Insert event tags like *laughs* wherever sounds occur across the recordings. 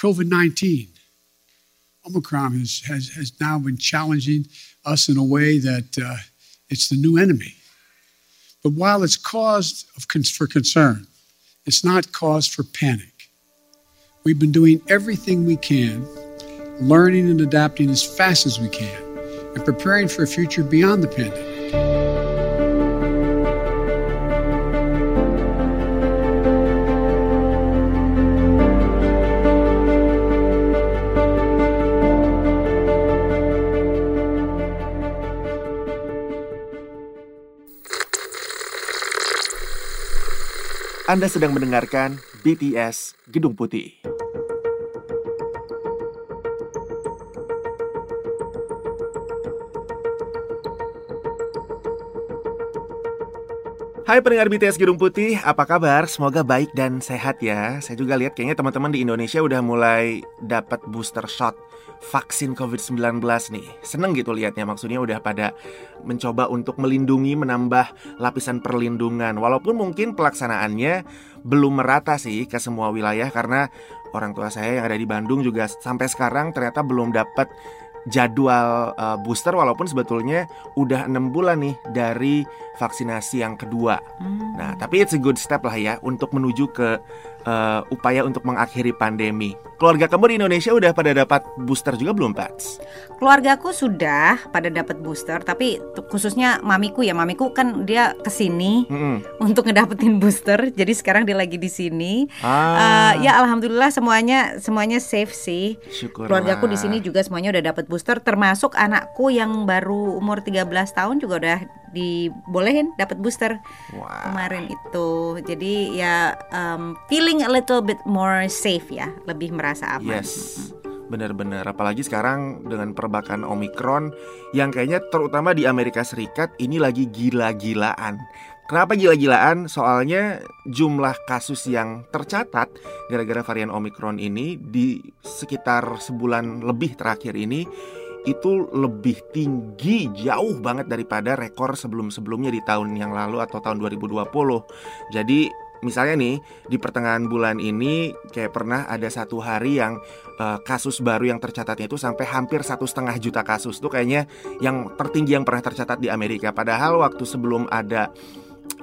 COVID 19. Omicron has, has, has now been challenging us in a way that uh, it's the new enemy. But while it's cause of, for concern, it's not cause for panic. We've been doing everything we can, learning and adapting as fast as we can, and preparing for a future beyond the pandemic. Anda sedang mendengarkan BTS Gedung Putih. Hai pendengar BTS Gedung Putih, apa kabar? Semoga baik dan sehat ya. Saya juga lihat kayaknya teman-teman di Indonesia udah mulai dapat booster shot vaksin COVID-19 nih. Seneng gitu liatnya, maksudnya udah pada mencoba untuk melindungi, menambah lapisan perlindungan. Walaupun mungkin pelaksanaannya belum merata sih ke semua wilayah karena orang tua saya yang ada di Bandung juga sampai sekarang ternyata belum dapat jadwal uh, booster walaupun sebetulnya udah enam bulan nih dari vaksinasi yang kedua. Hmm. Nah, tapi it's a good step lah ya untuk menuju ke uh, upaya untuk mengakhiri pandemi. Keluarga kamu di Indonesia udah pada dapat booster juga belum, Pats? Keluargaku sudah pada dapat booster, tapi khususnya mamiku ya, mamiku kan dia ke sini mm -hmm. untuk ngedapetin booster, jadi sekarang dia lagi di sini. Ah. Uh, ya alhamdulillah semuanya semuanya safe sih. Syukurlah. Keluargaku di sini juga semuanya udah dapat booster, termasuk anakku yang baru umur 13 tahun juga udah dibolehin dapat booster wow. kemarin itu. Jadi ya um, feeling a little bit more safe ya, lebih merasa aman. Yes. Benar-benar apalagi sekarang dengan perbakan Omikron yang kayaknya terutama di Amerika Serikat ini lagi gila-gilaan. Kenapa gila-gilaan? Soalnya jumlah kasus yang tercatat gara-gara varian Omikron ini di sekitar sebulan lebih terakhir ini itu lebih tinggi jauh banget daripada rekor sebelum-sebelumnya di tahun yang lalu atau tahun 2020. Jadi misalnya nih di pertengahan bulan ini kayak pernah ada satu hari yang uh, kasus baru yang tercatatnya itu sampai hampir satu setengah juta kasus tuh kayaknya yang tertinggi yang pernah tercatat di Amerika. Padahal waktu sebelum ada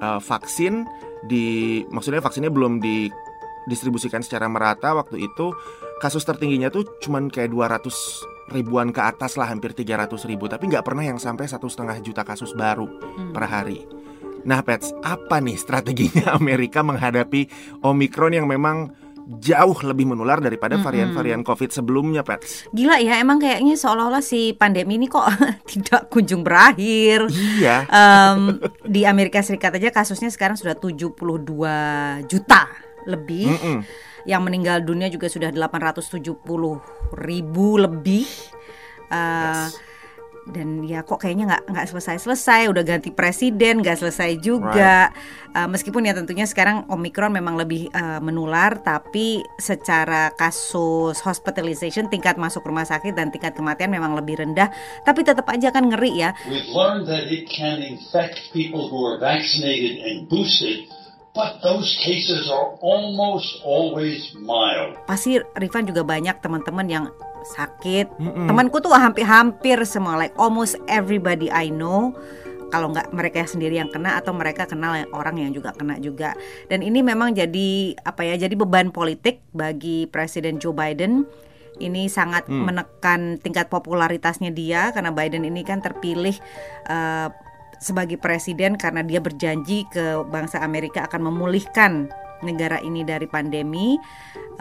uh, vaksin di maksudnya vaksinnya belum didistribusikan secara merata waktu itu kasus tertingginya tuh cuman kayak 200 ribuan ke atas lah hampir 300 ribu tapi nggak pernah yang sampai satu setengah juta kasus baru hmm. per hari. Nah, Pets, apa nih strateginya *laughs* Amerika menghadapi Omikron yang memang jauh lebih menular daripada varian-varian COVID sebelumnya, Pets. Gila ya, emang kayaknya seolah-olah si pandemi ini kok *laughs* tidak kunjung berakhir. Iya. Um, di Amerika Serikat aja kasusnya sekarang sudah 72 juta lebih. Mm -mm yang meninggal dunia juga sudah 870 ribu lebih. Uh, yes. Dan ya kok kayaknya nggak nggak selesai selesai, udah ganti presiden nggak selesai juga. Right. Uh, meskipun ya tentunya sekarang omikron memang lebih uh, menular, tapi secara kasus hospitalization tingkat masuk rumah sakit dan tingkat kematian memang lebih rendah. Tapi tetap aja kan ngeri ya. We've learned that it can infect people who are vaccinated and boosted But those cases are almost always mild. Pasti Rifan juga banyak teman-teman yang sakit. Mm -mm. Temanku tuh hampir-hampir semua, like almost everybody I know kalau nggak mereka sendiri yang kena atau mereka kenal orang yang juga kena juga dan ini memang jadi apa ya jadi beban politik bagi Presiden Joe Biden ini sangat hmm. menekan tingkat popularitasnya dia karena Biden ini kan terpilih uh, sebagai presiden karena dia berjanji ke bangsa Amerika akan memulihkan negara ini dari pandemi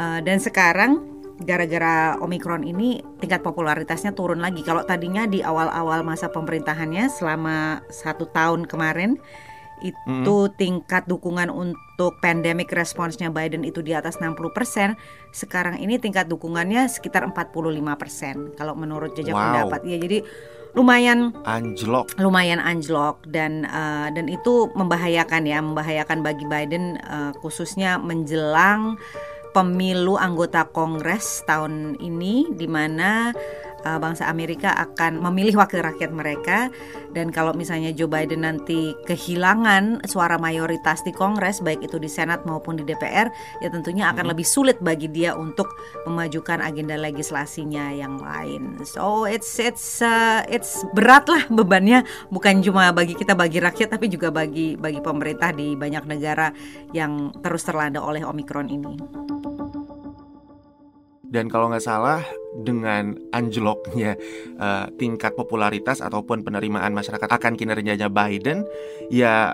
uh, dan sekarang gara-gara Omikron ini tingkat popularitasnya turun lagi. Kalau tadinya di awal-awal masa pemerintahannya selama satu tahun kemarin itu hmm. tingkat dukungan untuk pandemic response-nya Biden itu di atas 60%, sekarang ini tingkat dukungannya sekitar 45% kalau menurut jejak wow. pendapat. Ya jadi lumayan. Anjlok. Lumayan anjlok dan uh, dan itu membahayakan ya membahayakan bagi Biden uh, khususnya menjelang pemilu anggota Kongres tahun ini di mana uh, bangsa Amerika akan memilih wakil rakyat mereka dan kalau misalnya Joe Biden nanti kehilangan suara mayoritas di Kongres baik itu di Senat maupun di DPR ya tentunya akan hmm. lebih sulit bagi dia untuk memajukan agenda legislasinya yang lain. So it's it's uh, it's berat lah bebannya bukan cuma bagi kita bagi rakyat tapi juga bagi bagi pemerintah di banyak negara yang terus terlanda oleh Omikron ini. Dan kalau nggak salah dengan anjloknya uh, tingkat popularitas ataupun penerimaan masyarakat akan kinerjanya Biden, ya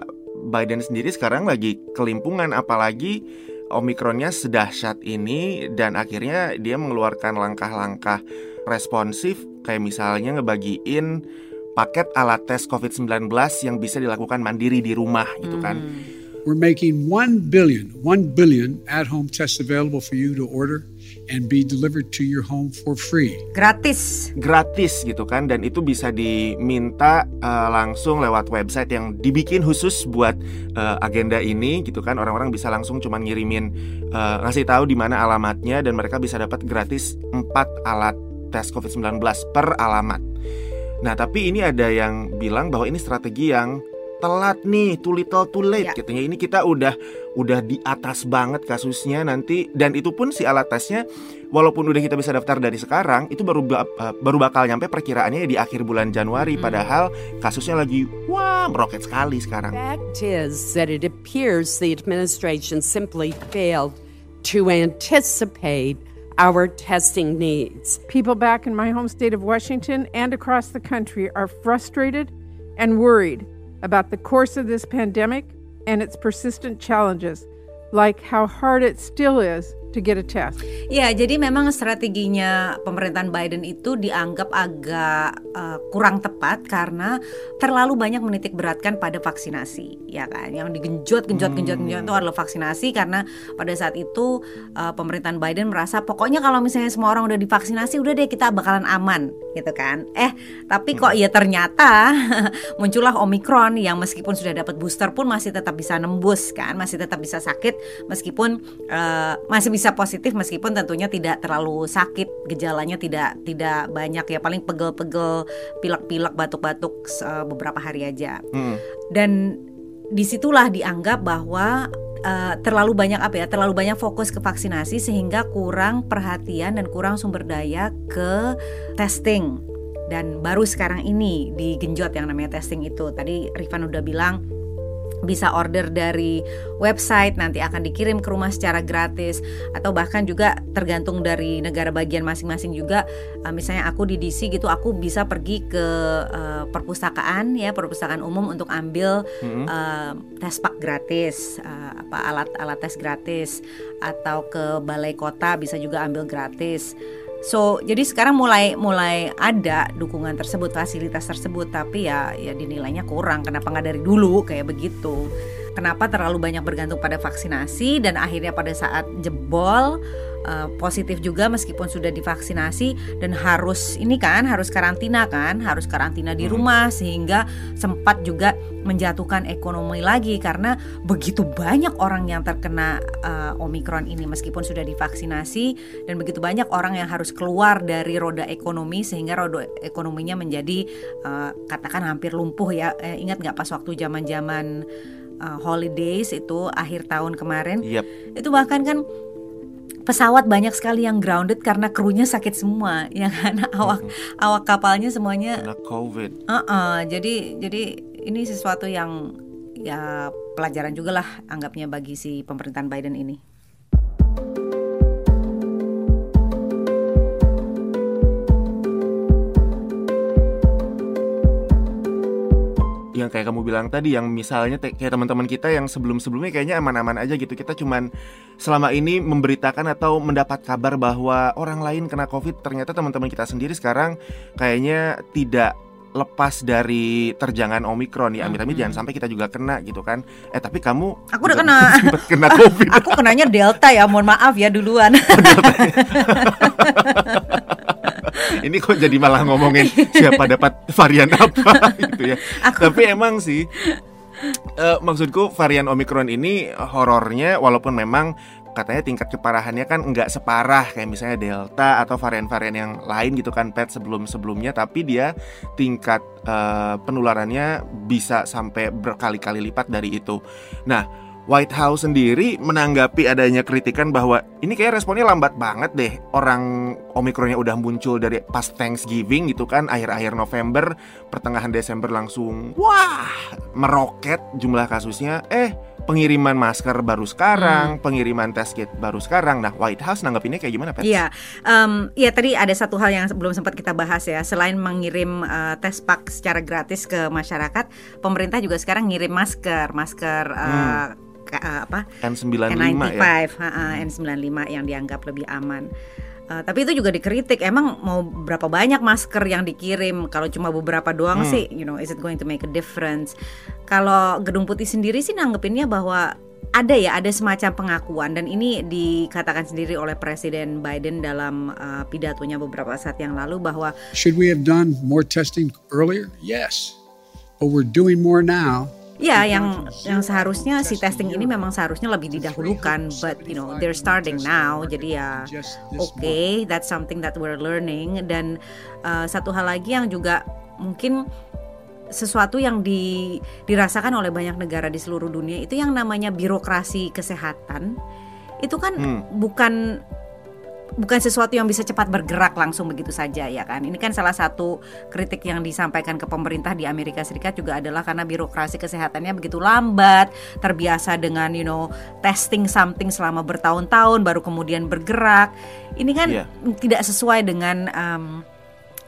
Biden sendiri sekarang lagi kelimpungan apalagi Omikronnya sedahsyat ini dan akhirnya dia mengeluarkan langkah-langkah responsif kayak misalnya ngebagiin paket alat tes COVID-19 yang bisa dilakukan mandiri di rumah gitu kan. Hmm. We're making 1 billion, 1 billion at-home tests available for you to order and be delivered to your home for free. Gratis. Gratis gitu kan dan itu bisa diminta uh, langsung lewat website yang dibikin khusus buat uh, agenda ini gitu kan. Orang-orang bisa langsung cuma ngirimin uh, ngasih tahu di mana alamatnya dan mereka bisa dapat gratis 4 alat tes COVID-19 per alamat. Nah, tapi ini ada yang bilang bahwa ini strategi yang telat nih, too little too late ya. katanya. Ini kita udah udah di atas banget kasusnya nanti dan itu pun si alat tesnya walaupun udah kita bisa daftar dari sekarang itu baru uh, baru bakal nyampe perkiraannya di akhir bulan Januari hmm. padahal kasusnya lagi wah meroket sekali sekarang. Fact is that it appears the administration simply failed to anticipate our testing needs. People back in my home state of Washington and across the country are frustrated and worried about the course of this pandemic and its persistent challenges, like how hard it still is to get a test. Ya, jadi memang strateginya pemerintahan Biden itu dianggap agak uh, kurang tepat karena terlalu banyak menitik beratkan pada vaksinasi, ya kan? Yang digenjot, genjot, genjot, genjot itu adalah vaksinasi karena pada saat itu uh, pemerintahan Biden merasa pokoknya kalau misalnya semua orang udah divaksinasi, udah deh kita bakalan aman, gitu kan? Eh, tapi kok ya ternyata *laughs* muncullah Omikron yang meskipun sudah dapat booster pun masih tetap bisa nembus kan, masih tetap bisa sakit meskipun uh, masih bisa bisa positif meskipun tentunya tidak terlalu sakit gejalanya tidak tidak banyak ya paling pegel-pegel pilek-pilek batuk-batuk uh, beberapa hari aja. Hmm. dan di situlah dianggap bahwa uh, terlalu banyak apa ya terlalu banyak fokus ke vaksinasi sehingga kurang perhatian dan kurang sumber daya ke testing. Dan baru sekarang ini digenjot yang namanya testing itu. Tadi Rifan udah bilang bisa order dari website nanti akan dikirim ke rumah secara gratis. Atau bahkan juga tergantung dari negara bagian masing-masing juga. Uh, misalnya aku di DC gitu aku bisa pergi ke uh, perpustakaan ya perpustakaan umum untuk ambil mm-hmm. uh, tes pak gratis uh, apa alat-alat tes gratis. Atau ke balai kota bisa juga ambil gratis So jadi sekarang mulai mulai ada dukungan tersebut, fasilitas tersebut, tapi ya ya dinilainya kurang. Kenapa nggak dari dulu kayak begitu? Kenapa terlalu banyak bergantung pada vaksinasi dan akhirnya pada saat jebol uh, positif juga meskipun sudah divaksinasi dan harus ini kan harus karantina kan harus karantina di hmm. rumah sehingga sempat juga menjatuhkan ekonomi lagi karena begitu banyak orang yang terkena uh, omikron ini meskipun sudah divaksinasi dan begitu banyak orang yang harus keluar dari roda ekonomi sehingga roda ekonominya menjadi uh, katakan hampir lumpuh ya eh, ingat nggak pas waktu zaman zaman uh, holidays itu akhir tahun kemarin yep. itu bahkan kan pesawat banyak sekali yang grounded karena krunya sakit semua *laughs* ya kan? Awak hmm. awak kapalnya semuanya karena covid. Uh -uh, jadi jadi ini sesuatu yang ya pelajaran juga lah anggapnya bagi si pemerintahan Biden ini yang kayak kamu bilang tadi yang misalnya kayak teman-teman kita yang sebelum-sebelumnya kayaknya aman-aman aja gitu. Kita cuman selama ini memberitakan atau mendapat kabar bahwa orang lain kena covid ternyata teman-teman kita sendiri sekarang kayaknya tidak lepas dari terjangan omikron ya amit-amit hmm. jangan sampai kita juga kena gitu kan. Eh tapi kamu aku udah kena. *laughs* kena covid. *laughs* Aku kenanya delta ya mohon maaf ya duluan. Oh, *laughs* ini kok jadi malah ngomongin siapa dapat varian apa *laughs* gitu ya. Aku... Tapi emang sih uh, maksudku varian Omicron ini horornya walaupun memang katanya tingkat keparahannya kan nggak separah kayak misalnya Delta atau varian-varian yang lain gitu kan pet sebelum-sebelumnya tapi dia tingkat uh, penularannya bisa sampai berkali-kali lipat dari itu. Nah, White House sendiri menanggapi adanya kritikan bahwa ini kayak responnya lambat banget deh. Orang Omikronnya udah muncul dari pas Thanksgiving gitu kan, akhir-akhir November, pertengahan Desember langsung wah meroket jumlah kasusnya. Eh, pengiriman masker baru sekarang, hmm. pengiriman test kit baru sekarang. Nah, White House nanggapinnya kayak gimana, Pak? Iya, um, ya tadi ada satu hal yang belum sempat kita bahas ya. Selain mengirim uh, tes pak secara gratis ke masyarakat, pemerintah juga sekarang ngirim masker, masker. Uh, hmm uh, apa N95 N95 ya. uh, N95 yang dianggap lebih aman. Uh, tapi itu juga dikritik. Emang mau berapa banyak masker yang dikirim? Kalau cuma beberapa doang hmm. sih, you know, is it going to make a difference? Kalau Gedung Putih sendiri sih nanggepinnya bahwa ada ya, ada semacam pengakuan dan ini dikatakan sendiri oleh Presiden Biden dalam uh, pidatonya beberapa saat yang lalu bahwa Should we have done more testing earlier? Yes. But we're doing more now Ya, yang yang seharusnya si testing ini memang seharusnya lebih didahulukan, but you know they're starting now. Jadi ya, oke, okay, that's something that we're learning. Dan uh, satu hal lagi yang juga mungkin sesuatu yang di, dirasakan oleh banyak negara di seluruh dunia itu yang namanya birokrasi kesehatan. Itu kan hmm. bukan bukan sesuatu yang bisa cepat bergerak langsung begitu saja ya kan. Ini kan salah satu kritik yang disampaikan ke pemerintah di Amerika Serikat juga adalah karena birokrasi kesehatannya begitu lambat, terbiasa dengan you know testing something selama bertahun-tahun baru kemudian bergerak. Ini kan yeah. tidak sesuai dengan um,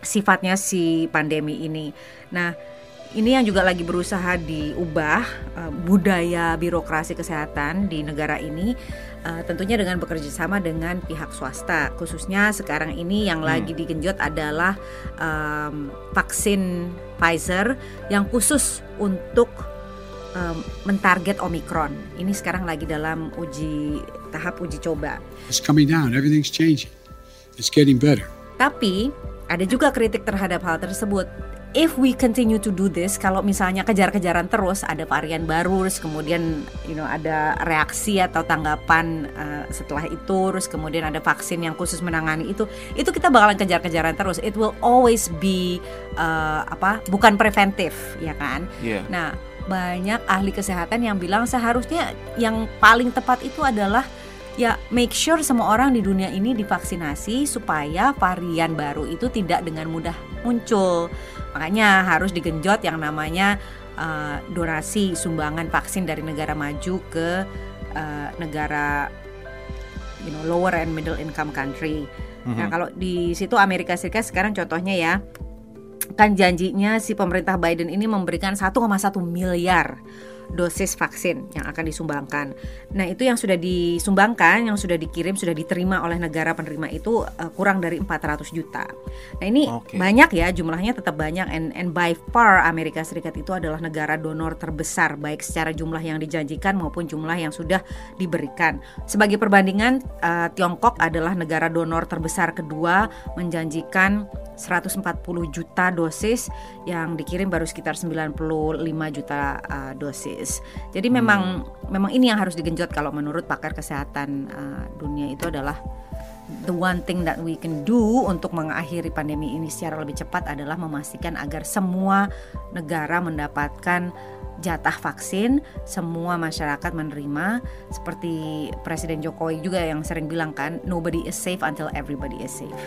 sifatnya si pandemi ini. Nah, ini yang juga lagi berusaha diubah uh, budaya birokrasi kesehatan di negara ini uh, tentunya dengan bekerja sama dengan pihak swasta khususnya sekarang ini yang hmm. lagi digenjot adalah um, vaksin Pfizer yang khusus untuk um, mentarget Omicron ini sekarang lagi dalam uji tahap uji coba. It's coming down, everything's changing, it's getting better. Tapi ada juga kritik terhadap hal tersebut if we continue to do this kalau misalnya kejar-kejaran terus ada varian baru terus kemudian you know ada reaksi atau tanggapan uh, setelah itu terus kemudian ada vaksin yang khusus menangani itu itu kita bakalan kejar-kejaran terus it will always be uh, apa bukan preventif ya kan yeah. nah banyak ahli kesehatan yang bilang seharusnya yang paling tepat itu adalah ya make sure semua orang di dunia ini divaksinasi supaya varian baru itu tidak dengan mudah muncul. Makanya harus digenjot yang namanya uh, donasi sumbangan vaksin dari negara maju ke uh, negara you know lower and middle income country. Mm-hmm. Nah, kalau di situ Amerika Serikat sekarang contohnya ya kan janjinya si pemerintah Biden ini memberikan 1,1 miliar dosis vaksin yang akan disumbangkan. Nah, itu yang sudah disumbangkan, yang sudah dikirim, sudah diterima oleh negara penerima itu uh, kurang dari 400 juta. Nah, ini okay. banyak ya, jumlahnya tetap banyak and and by far Amerika Serikat itu adalah negara donor terbesar baik secara jumlah yang dijanjikan maupun jumlah yang sudah diberikan. Sebagai perbandingan, uh, Tiongkok adalah negara donor terbesar kedua menjanjikan 140 juta dosis yang dikirim baru sekitar 95 juta uh, dosis. Jadi hmm. memang memang ini yang harus digenjot kalau menurut pakar kesehatan uh, dunia itu adalah the one thing that we can do untuk mengakhiri pandemi ini secara lebih cepat adalah memastikan agar semua negara mendapatkan jatah vaksin, semua masyarakat menerima seperti Presiden Jokowi juga yang sering bilang kan, nobody is safe until everybody is safe.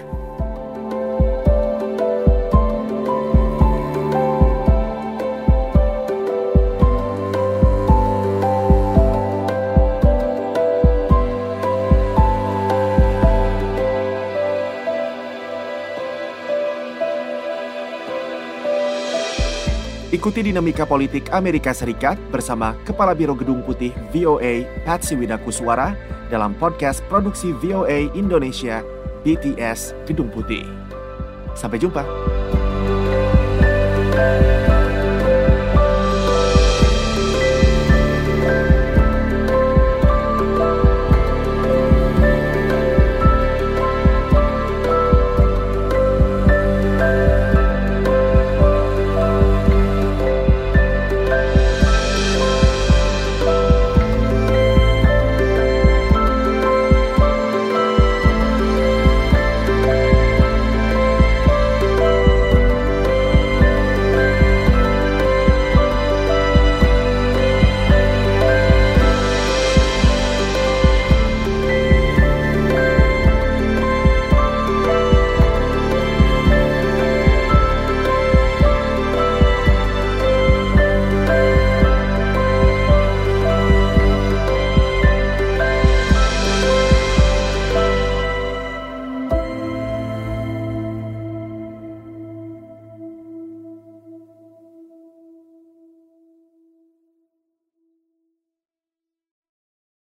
Ikuti dinamika politik Amerika Serikat bersama Kepala Biro Gedung Putih VOA Patsy Widakuswara dalam podcast produksi VOA Indonesia BTS Gedung Putih. Sampai jumpa.